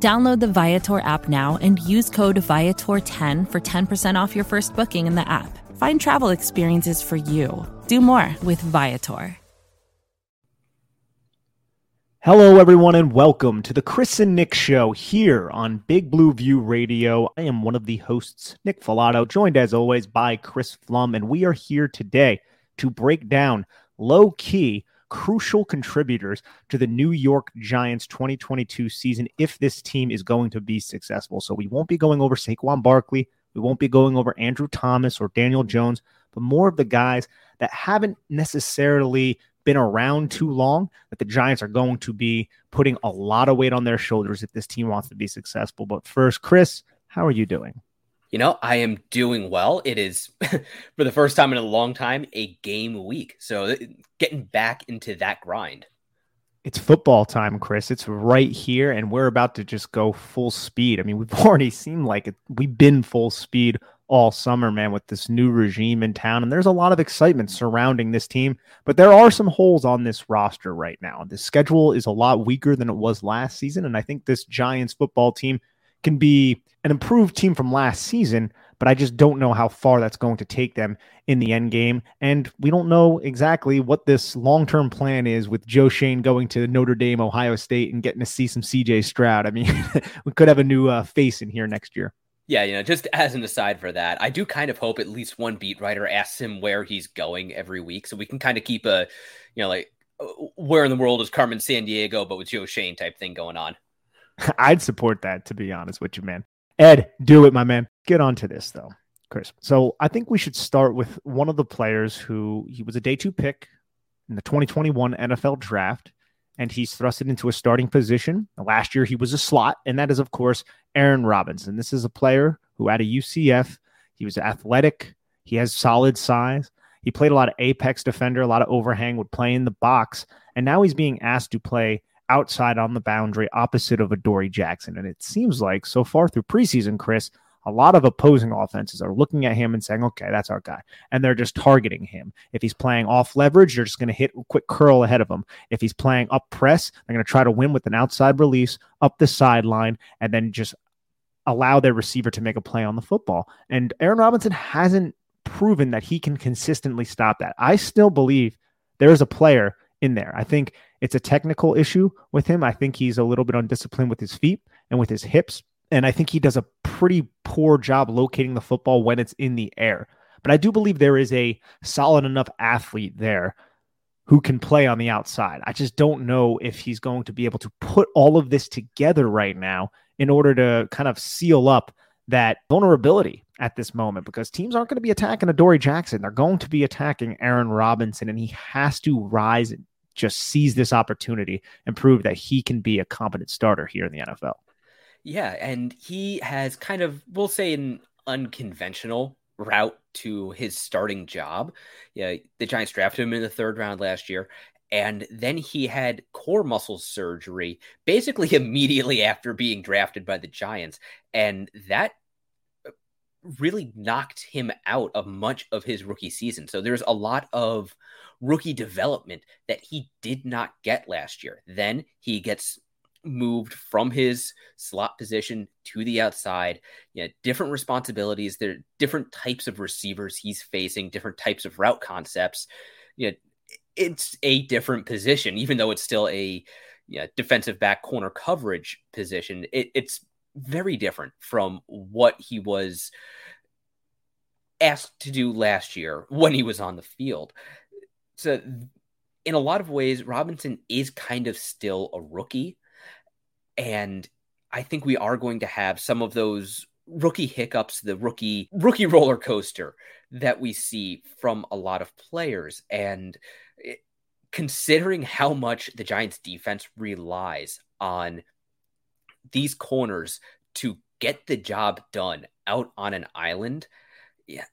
Download the Viator app now and use code Viator10 for 10% off your first booking in the app. Find travel experiences for you. Do more with Viator. Hello, everyone, and welcome to the Chris and Nick Show here on Big Blue View Radio. I am one of the hosts, Nick Falato, joined as always by Chris Pflum, and we are here today to break down low key crucial contributors to the New York Giants 2022 season if this team is going to be successful. So we won't be going over Saquon Barkley, we won't be going over Andrew Thomas or Daniel Jones, but more of the guys that haven't necessarily been around too long that the Giants are going to be putting a lot of weight on their shoulders if this team wants to be successful. But first, Chris, how are you doing? You know, I am doing well. It is, for the first time in a long time, a game week. So uh, getting back into that grind. It's football time, Chris. It's right here, and we're about to just go full speed. I mean, we've already seemed like it, we've been full speed all summer, man, with this new regime in town. And there's a lot of excitement surrounding this team, but there are some holes on this roster right now. The schedule is a lot weaker than it was last season. And I think this Giants football team can be an improved team from last season, but I just don't know how far that's going to take them in the end game. And we don't know exactly what this long term plan is with Joe Schoen going to Notre Dame, Ohio State, and getting to see some CJ Stroud. I mean, we could have a new uh, face in here next year. Yeah, you know, just as an aside for that, I do kind of hope at least one beat writer asks him where he's going every week, so we can kind of keep a, you know, like uh, where in the world is Carmen Sandiego, but with Joe Schoen type thing going on. I'd support that, to be honest with you, man. Ed, do it, my man. Get on to this though, Chris. So I think we should start with one of the players who he was a day two pick in the 2021 NFL draft and he's thrusted into a starting position. Last year, he was a slot, and that is, of course, Aaron Robinson. This is a player who, at a UCF, he was athletic, he has solid size. He played a lot of apex defender, a lot of overhang, would play in the box, and now he's being asked to play outside on the boundary opposite of Adoree Jackson. And it seems like so far through preseason, Chris, a lot of opposing offenses are looking at him and saying, okay, that's our guy. And they're just targeting him. If he's playing off leverage, they're just going to hit a quick curl ahead of him. If he's playing up press, they're going to try to win with an outside release up the sideline and then just allow their receiver to make a play on the football. And Aaron Robinson hasn't proven that he can consistently stop that. I still believe there is a player in there. I think it's a technical issue with him. I think he's a little bit undisciplined with his feet and with his hips. And I think he does a pretty poor job locating the football when it's in the air. But I do believe there is a solid enough athlete there who can play on the outside. I just don't know if he's going to be able to put all of this together right now in order to kind of seal up that vulnerability at this moment because teams aren't going to be attacking Adoree Jackson. They're going to be attacking Aaron Robinson, and he has to rise just seize this opportunity and prove that he can be a competent starter here in the NFL. Yeah, and he has kind of, we'll say, an unconventional route to his starting job. Yeah, the Giants drafted him in the third round last year, and then he had core muscle surgery basically immediately after being drafted by the Giants, and that really knocked him out of much of his rookie season. So there's a lot of rookie development that he did not get last year. Then he gets moved from his slot position to the outside. You know, different responsibilities. There are different types of receivers he's facing, different types of route concepts. You know, it's a different position, even though it's still a you know, defensive back corner coverage position. It, it's very different from what he was asked to do last year when he was on the field. So, in a lot of ways, Robinson is kind of still a rookie and I think we are going to have some of those rookie hiccups, the rookie rookie roller coaster that we see from a lot of players. And considering how much the Giants defense relies on these corners to get the job done out on an island, yeah,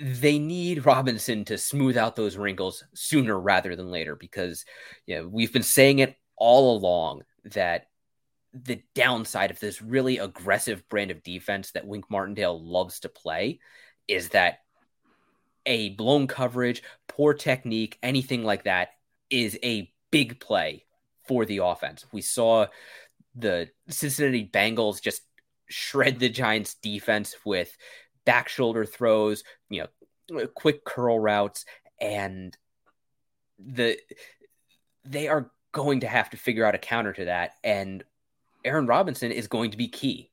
they need Robinson to smooth out those wrinkles sooner rather than later because you know, we've been saying it all along that the downside of this really aggressive brand of defense that Wink Martindale loves to play is that a blown coverage, poor technique, anything like that is a big play for the offense. We saw the Cincinnati Bengals just shred the Giants defense with back shoulder throws, you know, quick curl routes and the they are going to have to figure out a counter to that and Aaron Robinson is going to be key.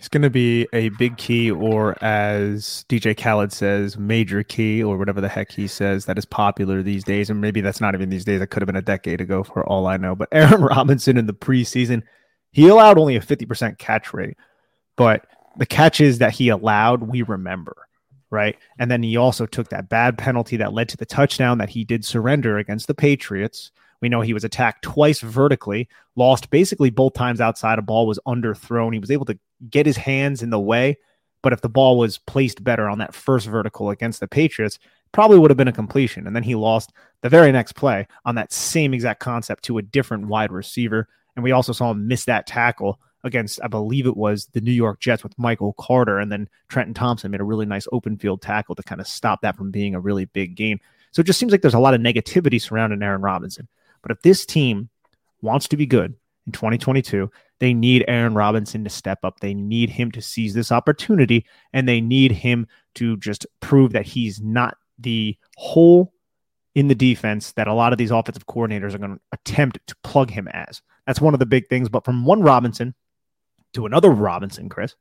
He's going to be a big key, or as DJ Khaled says, major key, or whatever the heck he says that is popular these days. And maybe that's not even these days. That could have been a decade ago, for all I know. But Aaron Robinson in the preseason, he allowed only a 50% catch rate, but the catches that he allowed, we remember, right? And then he also took that bad penalty that led to the touchdown that he did surrender against the Patriots. We know he was attacked twice vertically, lost basically both times outside. A ball was underthrown. He was able to get his hands in the way, but if the ball was placed better on that first vertical against the Patriots, probably would have been a completion. And then he lost the very next play on that same exact concept to a different wide receiver. And we also saw him miss that tackle against, I believe it was the New York Jets with Michael Carter. And then Trenton Thompson made a really nice open field tackle to kind of stop that from being a really big gain. So it just seems like there's a lot of negativity surrounding Aaron Robinson. But if this team wants to be good in 2022, they need Aaron Robinson to step up. They need him to seize this opportunity and they need him to just prove that he's not the hole in the defense that a lot of these offensive coordinators are going to attempt to plug him as. That's one of the big things. But from one Robinson to another Robinson, Chris,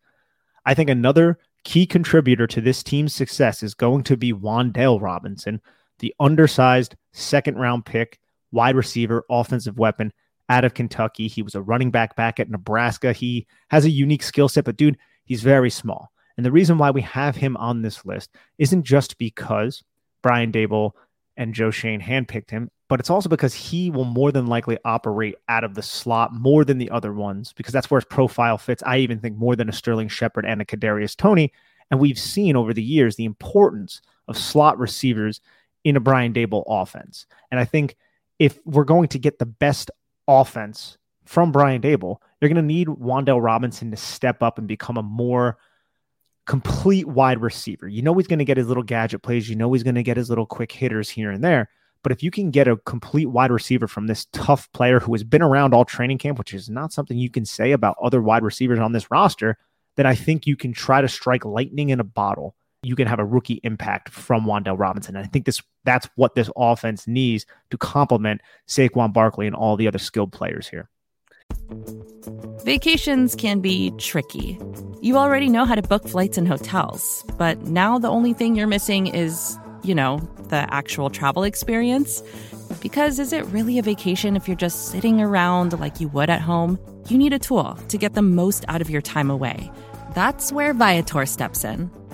I think another key contributor to this team's success is going to be Wan'Dale Robinson, the undersized second round pick wide receiver, offensive weapon out of Kentucky. He was a running back back at Nebraska. He has a unique skill set, but dude, he's very small. And the reason why we have him on this list isn't just because Brian Daboll and Joe Schoen handpicked him, but it's also because he will more than likely operate out of the slot more than the other ones because that's where his profile fits. I even think more than a Sterling Shepard and a Kadarius Toney. And we've seen over the years the importance of slot receivers in a Brian Daboll offense. And I think if we're going to get the best offense from Brian Daboll, you're going to need Wan'Dale Robinson to step up and become a more complete wide receiver. You know he's going to get his little gadget plays. You know he's going to get his little quick hitters here and there. But if you can get a complete wide receiver from this tough player who has been around all training camp, which is not something you can say about other wide receivers on this roster, then I think you can try to strike lightning in a bottle you can have a rookie impact from Wan'Dale Robinson. And I think this that's what this offense needs to complement Saquon Barkley and all the other skilled players here. Vacations can be tricky. You already know how to book flights and hotels, but now the only thing you're missing is, you know, the actual travel experience. Because is it really a vacation if you're just sitting around like you would at home? You need a tool to get the most out of your time away. That's where Viator steps in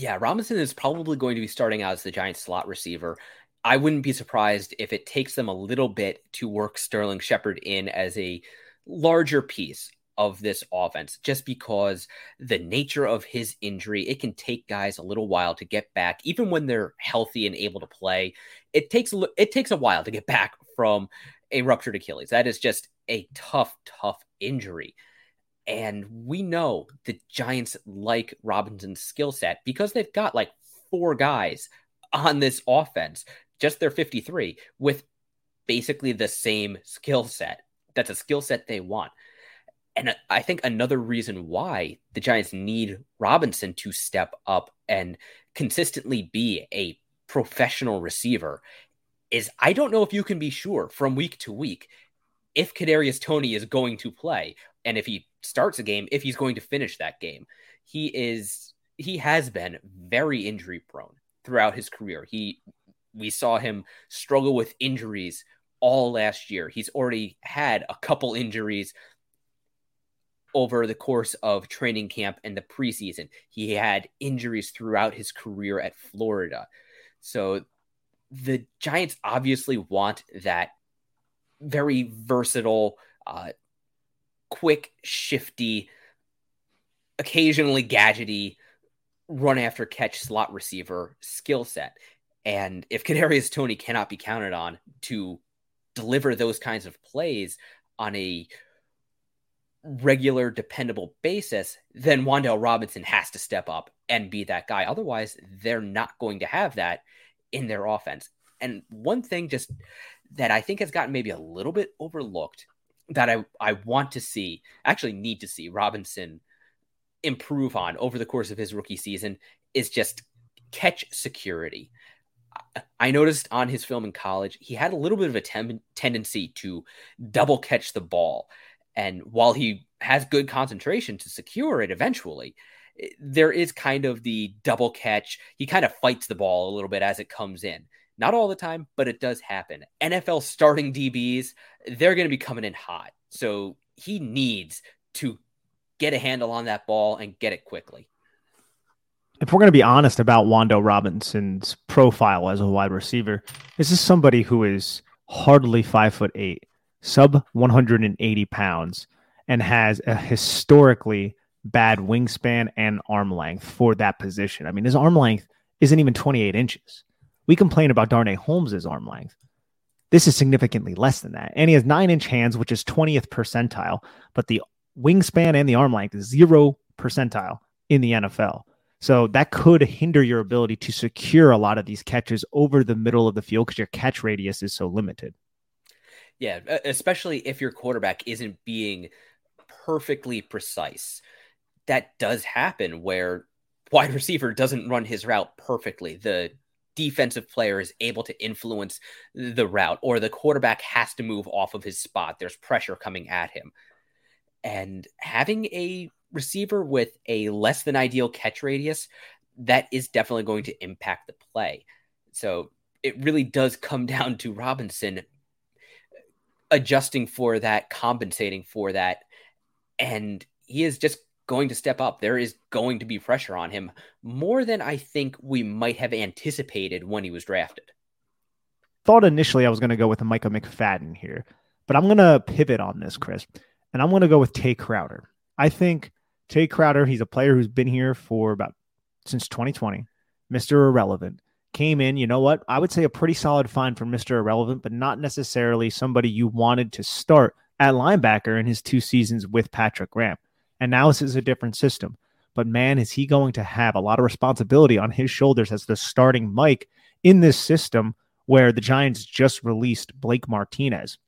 yeah, Robinson is probably going to be starting out as the Giants slot receiver. I wouldn't be surprised if it takes them a little bit to work Sterling Shepard in as a larger piece of this offense just because the nature of his injury it can take guys a little while to get back. Even when they're healthy and able to play it takes a it takes a while to get back from a ruptured Achilles. That is just a tough tough injury and we know the Giants like Robinson's skill set because they've got like four guys on this offense, just their 53, with basically the same skill set. That's a skill set they want. And I think another reason why the Giants need Robinson to step up and consistently be a professional receiver is I don't know if you can be sure from week to week if Kadarius Toney is going to play and if he starts a game, if he's going to finish that game. He is he has been very injury prone throughout his career. He we saw him struggle with injuries all last year. He's already had a couple injuries over the course of training camp and the preseason. He had injuries throughout his career at Florida. So the Giants obviously want that very versatile, uh, quick, shifty, occasionally gadgety run after catch slot receiver skill set. And if Kadarius Toney cannot be counted on to deliver those kinds of plays on a regular, dependable basis, then Wan'Dale Robinson has to step up and be that guy. Otherwise, they're not going to have that in their offense. And one thing just that I think has gotten maybe a little bit overlooked that I, I want to see, actually need to see Robinson improve on over the course of his rookie season is just catch security. I noticed on his film in college, he had a little bit of a tem- tendency to double catch the ball. And while he has good concentration to secure it eventually, eh, there is kind of the double catch. He kind of fights the ball a little bit as it comes in. Not all the time, but it does happen. NFL starting DBs, they're going to be coming in hot. So he needs to get a handle on that ball and get it quickly. If we're going to be honest about Wan'Dale Robinson's profile as a wide receiver, this is somebody who is hardly five foot eight, sub 180 pounds, and has a historically bad wingspan and arm length for that position. I mean, his arm length isn't even 28 inches. We complain about Darnay Holmes' arm length. This is significantly less than that. And he has nine inch hands, which is 20th percentile, but the wingspan and the arm length is zero percentile in the NFL. So that could hinder your ability to secure a lot of these catches over the middle of the field because your catch radius is so limited. Yeah, especially if your quarterback isn't being perfectly precise. That does happen where wide receiver doesn't run his route perfectly. The defensive player is able to influence the route, or the quarterback has to move off of his spot. There's pressure coming at him. And having a receiver with a less than ideal catch radius, that is definitely going to impact the play. So it really does come down to Robinson adjusting for that, compensating for that. And he is just going to step up. There is going to be pressure on him more than I think we might have anticipated when he was drafted. Thought initially I was going to go with Micah McFadden here, but I'm going to pivot on this, Chris, and I'm going to go with Tae Crowder. I think Tae Crowder, he's a player who's been here for about since 2020, Mr. Irrelevant. Came in, you know what? I would say a pretty solid find for Mr. Irrelevant, but not necessarily somebody you wanted to start at linebacker in his two seasons with Patrick Graham. And now this is a different system. But man, is he going to have a lot of responsibility on his shoulders as the starting Mike in this system where the Giants just released Blake Martinez.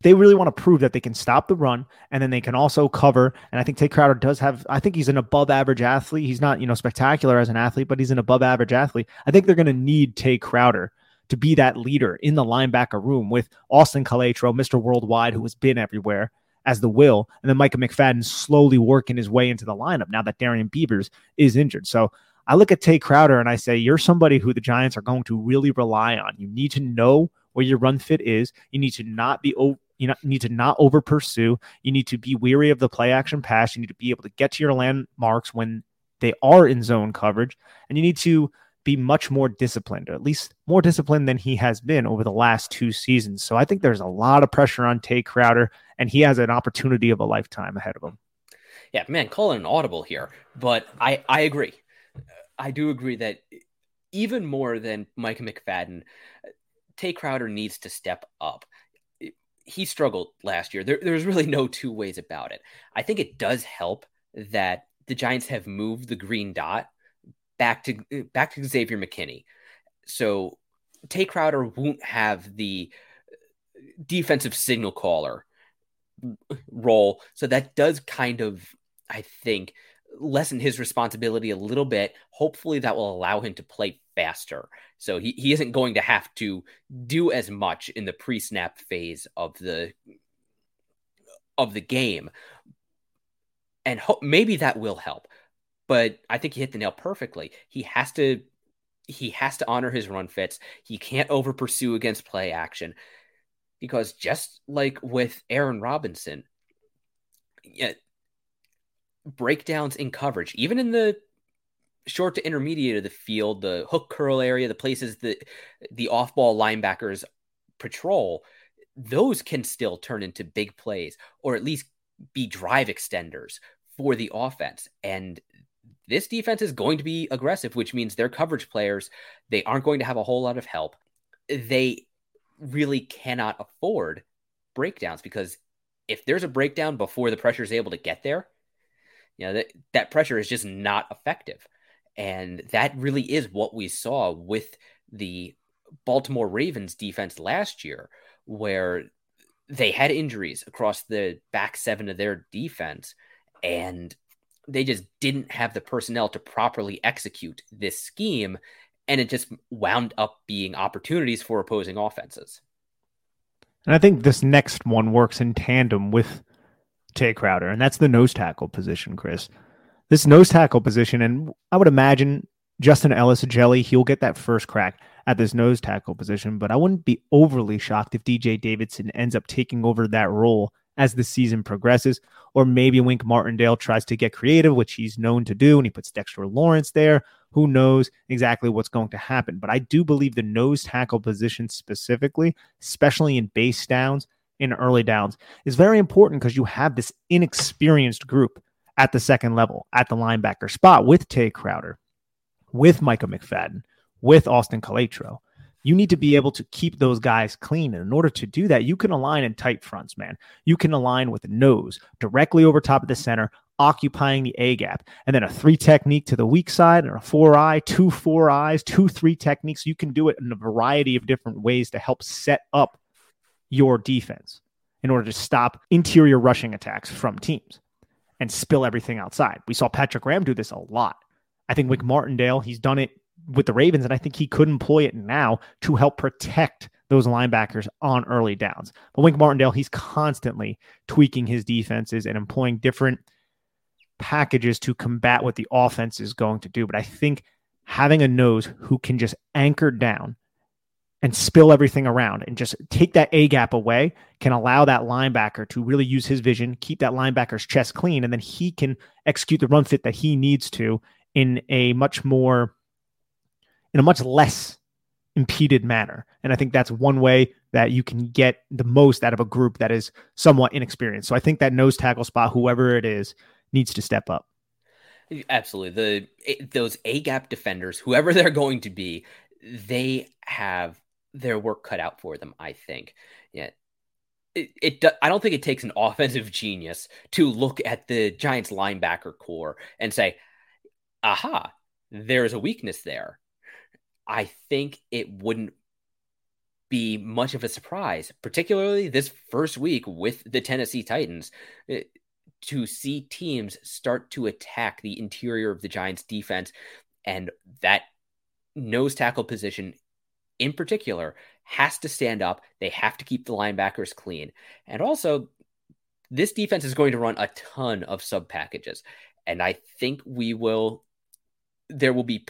They really want to prove that they can stop the run and then they can also cover. And I think Tae Crowder does have, I think he's an above average athlete. He's not, you know, spectacular as an athlete, but he's an above average athlete. I think they're going to need Tae Crowder to be that leader in the linebacker room with Austin Calitro, Mr. Worldwide, who has been everywhere, as the will, and then Micah McFadden slowly working his way into the lineup now that Darrian Beavers is injured. So I look at Tae Crowder and I say, you're somebody who the Giants are going to really rely on. You need to know where your run fit is. You need to not be over. you need to not over pursue. You need to be weary of the play action pass. You need to be able to get to your landmarks when they are in zone coverage, and you need to be much more disciplined, or at least more disciplined than he has been over the last two seasons. So I think there's a lot of pressure on Tae Crowder, and he has an opportunity of a lifetime ahead of him. Yeah, man, call it an audible here, but I I agree. I do agree that even more than Mike McFadden, Tae Crowder needs to step up. He struggled last year. There, there's really no two ways about it. I think it does help that the Giants have moved the green dot back to back to Xavier McKinney. So Tae Crowder won't have the defensive signal caller role. So that does kind of, I think, lessen his responsibility a little bit. Hopefully, that will allow him to play faster. So he, he isn't going to have to do as much in the pre-snap phase of the of the game. And ho- maybe that will help. But I think he hit the nail perfectly. He has to he has to honor his run fits. He can't over pursue against play action because just like with Aaron Robinson, yeah, breakdowns in coverage, even in the short to intermediate of the field, the hook curl area, the places that the off ball linebackers patrol, those can still turn into big plays or at least be drive extenders for the offense. And this defense is going to be aggressive, which means their coverage players, they aren't going to have a whole lot of help. They really cannot afford breakdowns because if there's a breakdown before the pressure is able to get there, you know, that, that pressure is just not effective. And that really is what we saw with the Baltimore Ravens defense last year, where they had injuries across the back seven of their defense. And they just didn't have the personnel to properly execute this scheme. And it just wound up being opportunities for opposing offenses. And I think this next one works in tandem with Tae Crowder, and that's the nose tackle position, Chris. This nose tackle position, and I would imagine Justin Ellis Jelly, he'll get that first crack at this nose tackle position, but I wouldn't be overly shocked if DJ Davidson ends up taking over that role as the season progresses. Or maybe Wink Martindale tries to get creative, which he's known to do, and he puts Dexter Lawrence there. Who knows exactly what's going to happen? But I do believe the nose tackle position specifically, especially in base downs, in early downs, is very important because you have this inexperienced group at the second level, at the linebacker spot with Tae Crowder, with Micah McFadden, with Austin Calitro you need to be able to keep those guys clean. And in order to do that, you can align in tight fronts, man. You can align with nose directly over top of the center, occupying the A gap, and then a three technique to the weak side, and a four eye, two four eyes, two three techniques. You can do it in a variety of different ways to help set up your defense in order to stop interior rushing attacks from teams and spill everything outside. We saw Patrick Graham do this a lot. I think Wink Martindale, he's done it with the Ravens, and I think he could employ it now to help protect those linebackers on early downs. But Wink Martindale, he's constantly tweaking his defenses and employing different packages to combat what the offense is going to do. But I think having a nose who can just anchor down and spill everything around and just take that A gap away can allow that linebacker to really use his vision, keep that linebacker's chest clean, and then he can execute the run fit that he needs to in a much more in a much less impeded manner. And I think that's one way that you can get the most out of a group that is somewhat inexperienced. So I think that nose tackle spot, whoever it is, needs to step up. Absolutely. The those A gap defenders, whoever they're going to be, they have their work cut out for them, I think. Yeah. It, it I don't think it takes an offensive genius to look at the Giants linebacker corps and say, "Aha, there's a weakness there." I think it wouldn't be much of a surprise, particularly this first week with the Tennessee Titans, eh, to see teams start to attack the interior of the Giants defense. And that nose tackle position in particular has to stand up. They have to keep the linebackers clean. And also, this defense is going to run a ton of sub packages. And I think we will there will be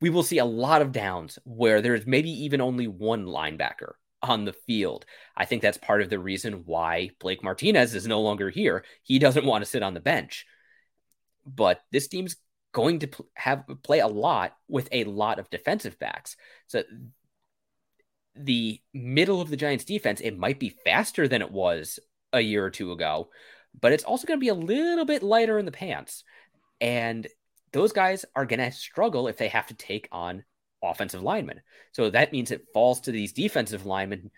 we will see a lot of downs where there's maybe even only one linebacker on the field. I think that's part of the reason why Blake Martinez is no longer here. He doesn't want to sit on the bench. But this team's going to have play a lot with a lot of defensive backs. So the middle of the Giants defense, it might be faster than it was a year or two ago, but it's also going to be a little bit lighter in the pants. And those guys are going to struggle if they have to take on offensive linemen. So that means it falls to these defensive linemen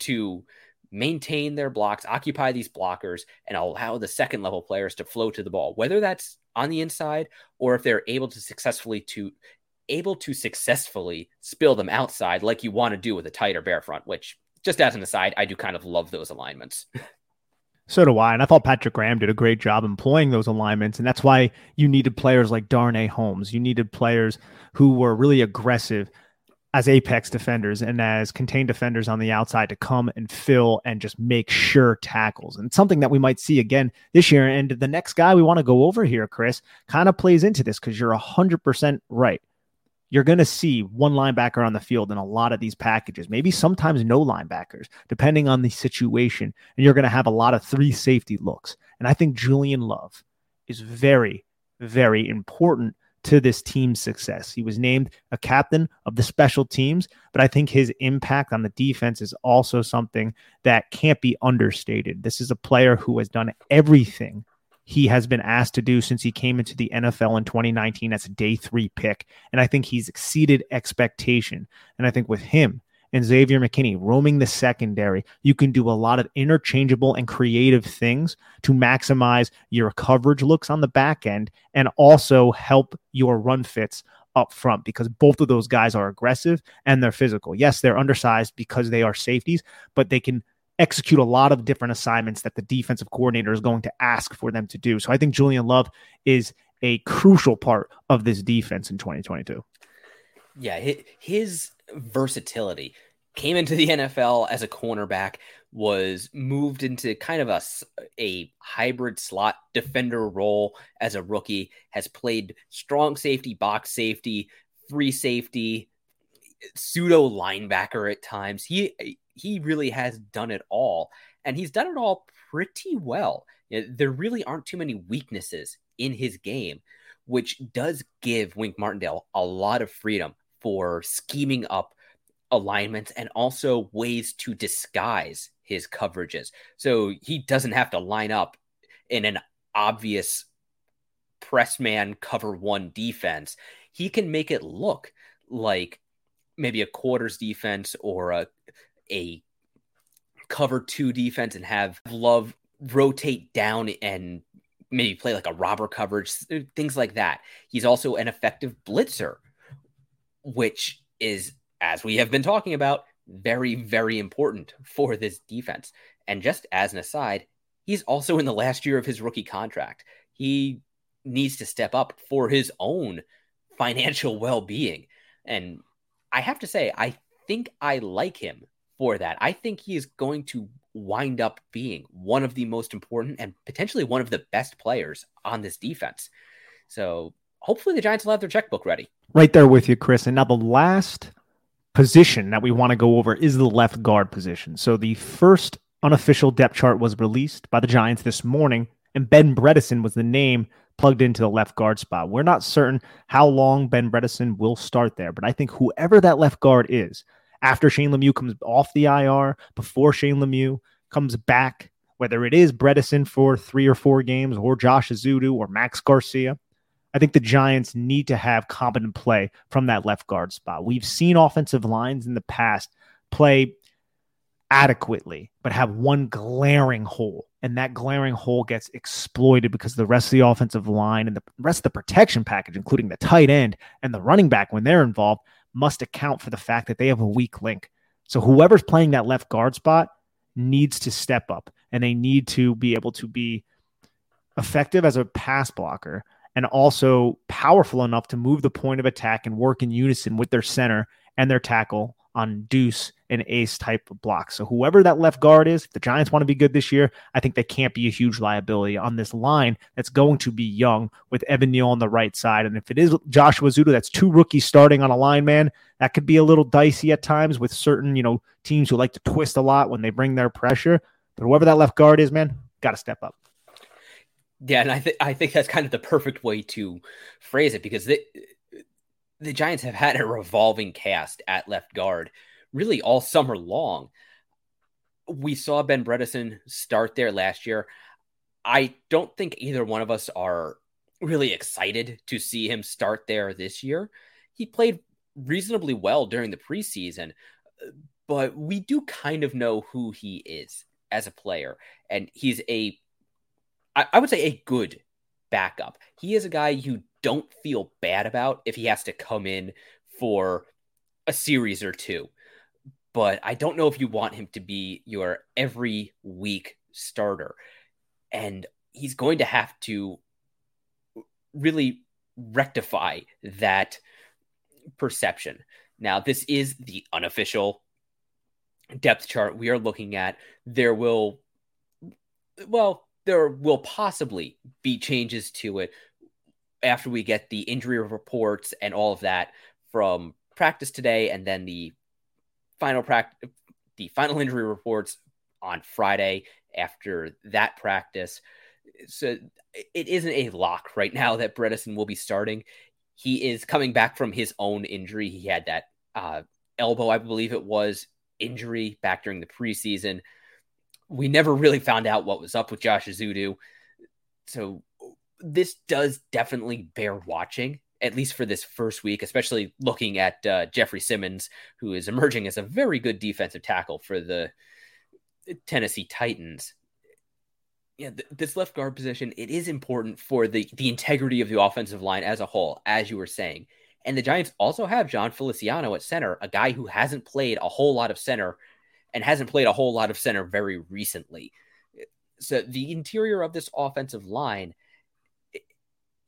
to maintain their blocks, occupy these blockers, and allow the second level players to flow to the ball, whether that's on the inside or if they're able to successfully to able to successfully spill them outside like you want to do with a tighter bear front, which just as an aside, I do kind of love those alignments. So do I. And I thought Patrick Graham did a great job employing those alignments. And that's why you needed players like Darnay Holmes. You needed players who were really aggressive as apex defenders and as contained defenders on the outside to come and fill and just make sure tackles. And something that we might see again this year. And the next guy we want to go over here, Chris, kind of plays into this because you're 100% right. You're going to see one linebacker on the field in a lot of these packages, maybe sometimes no linebackers, depending on the situation. And you're going to have a lot of three safety looks. And I think Julian Love is very, very important to this team's success. He was named a captain of the special teams, but I think his impact on the defense is also something that can't be understated. This is a player who has done everything he has been asked to do since he came into the NFL in 2019 as a day three pick. And I think he's exceeded expectation. And I think with him, and Xavier McKinney roaming the secondary, you can do a lot of interchangeable and creative things to maximize your coverage looks on the back end and also help your run fits up front because both of those guys are aggressive and they're physical. Yes, they're undersized because they are safeties, but they can execute a lot of different assignments that the defensive coordinator is going to ask for them to do. So I think Julian Love is a crucial part of this defense in 2022. Yeah, his versatility. Came into the NFL as a cornerback, was moved into kind of a, a hybrid slot defender role as a rookie, has played strong safety, box safety, free safety, pseudo linebacker at times. He he really has done it all, and he's done it all pretty well. There really aren't too many weaknesses in his game, which does give Wink Martindale a lot of freedom for scheming up alignments and also ways to disguise his coverages. So he doesn't have to line up in an obvious press man cover one defense. He can make it look like maybe a quarters defense or a a cover two defense and have love rotate down and maybe play like a robber coverage, uh, things like that. He's also an effective blitzer which is, as we have been talking about, very, very important for this defense. And just as an aside, he's also in the last year of his rookie contract. He needs to step up for his own financial well being. And I have to say, I think I like him for that. I think he is going to wind up being one of the most important and potentially one of the best players on this defense. So hopefully the Giants will have their checkbook ready. Right there with you, Chris. And now the last position that we want to go over is the left guard position. So the first unofficial depth chart was released by the Giants this morning, and Ben Bredeson was the name plugged into the left guard spot. We're not certain how long Ben Bredeson will start there, but I think whoever that left guard is, after Shane Lemieux comes off the IR, before Shane Lemieux comes back, whether it is Bredeson for three or four games, or Josh Ezeudu, or Max Garcia, I think the Giants need to have competent play from that left guard spot. We've seen offensive lines in the past play adequately, but have one glaring hole. And that glaring hole gets exploited because the rest of the offensive line and the rest of the protection package, including the tight end and the running back when they're involved, must account for the fact that they have a weak link. So whoever's playing that left guard spot needs to step up and they need to be able to be effective as a pass blocker and also powerful enough to move the point of attack and work in unison with their center and their tackle on deuce and ace type of blocks. So whoever that left guard is, if the Giants want to be good this year, I think they can't be a huge liability on this line that's going to be young with Evan Neal on the right side. And if it is Joshua Ezeudu, that's two rookies starting on a line man, that could be a little dicey at times with certain, you know, teams who like to twist a lot when they bring their pressure. But whoever that left guard is, man, got to step up. Yeah, and I think I think that's kind of the perfect way to phrase it because the the Giants have had a revolving cast at left guard really all summer long. We saw Ben Bredeson start there last year. I don't think either one of us are really excited to see him start there this year. He played reasonably well during the preseason, but we do kind of know who he is as a player, and he's a I, I would say a good backup. He is a guy you don't feel bad about if he has to come in for a series or two. but I don't know if you want him to be your every week starter. And he's going to have to really rectify that perception. Now, this is the unofficial depth chart we are looking at. There will, well, there will possibly be changes to it after we get the injury reports and all of that from practice today and then the final practice the final injury reports on Friday after that practice. So it isn't a lock right now that Bredeson will be starting. He is coming back from his own injury. He had that uh, elbow, I believe it was, injury back during the preseason. We never really found out what was up with Josh Ezeudu. So this does definitely bear watching, at least for this first week, especially looking at uh, Jeffrey Simmons, who is emerging as a very good defensive tackle for the Tennessee Titans. Yeah, th- this left guard position, it is important for the the integrity of the offensive line as a whole, as you were saying. And the Giants also have Jon Feliciano at center, a guy who hasn't played a whole lot of center and hasn't played a whole lot of center very recently. So the interior of this offensive line,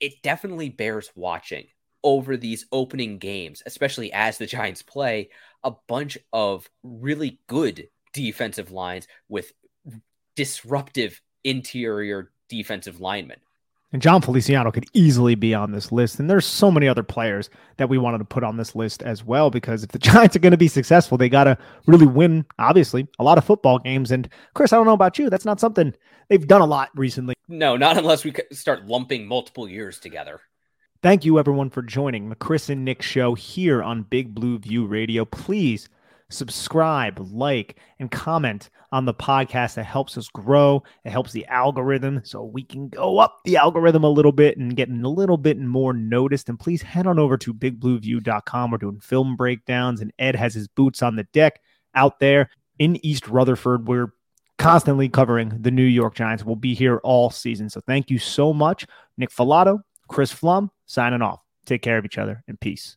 it definitely bears watching over these opening games, especially as the Giants play a bunch of really good defensive lines with disruptive interior defensive linemen. And Jon Feliciano could easily be on this list. And there's so many other players that we wanted to put on this list as well, because if the Giants are going to be successful, they got to really win, obviously, a lot of football games. And Chris, I don't know about you. That's not something they've done a lot recently. No, not unless we start lumping multiple years together. Thank you, everyone, for joining the Chris and Nick show here on Big Blue View Radio. Please subscribe, like, and comment on the podcast. That helps us grow. It helps the algorithm so we can go up the algorithm a little bit and get a little bit more noticed. And please head on over to bigblueview.com. We're doing film breakdowns, and Ed has his boots on the deck out there in East Rutherford. We're constantly covering the New York Giants. We'll be here all season. So thank you so much. Nick Falato, Chris Pflum, signing off. Take care of each other and peace.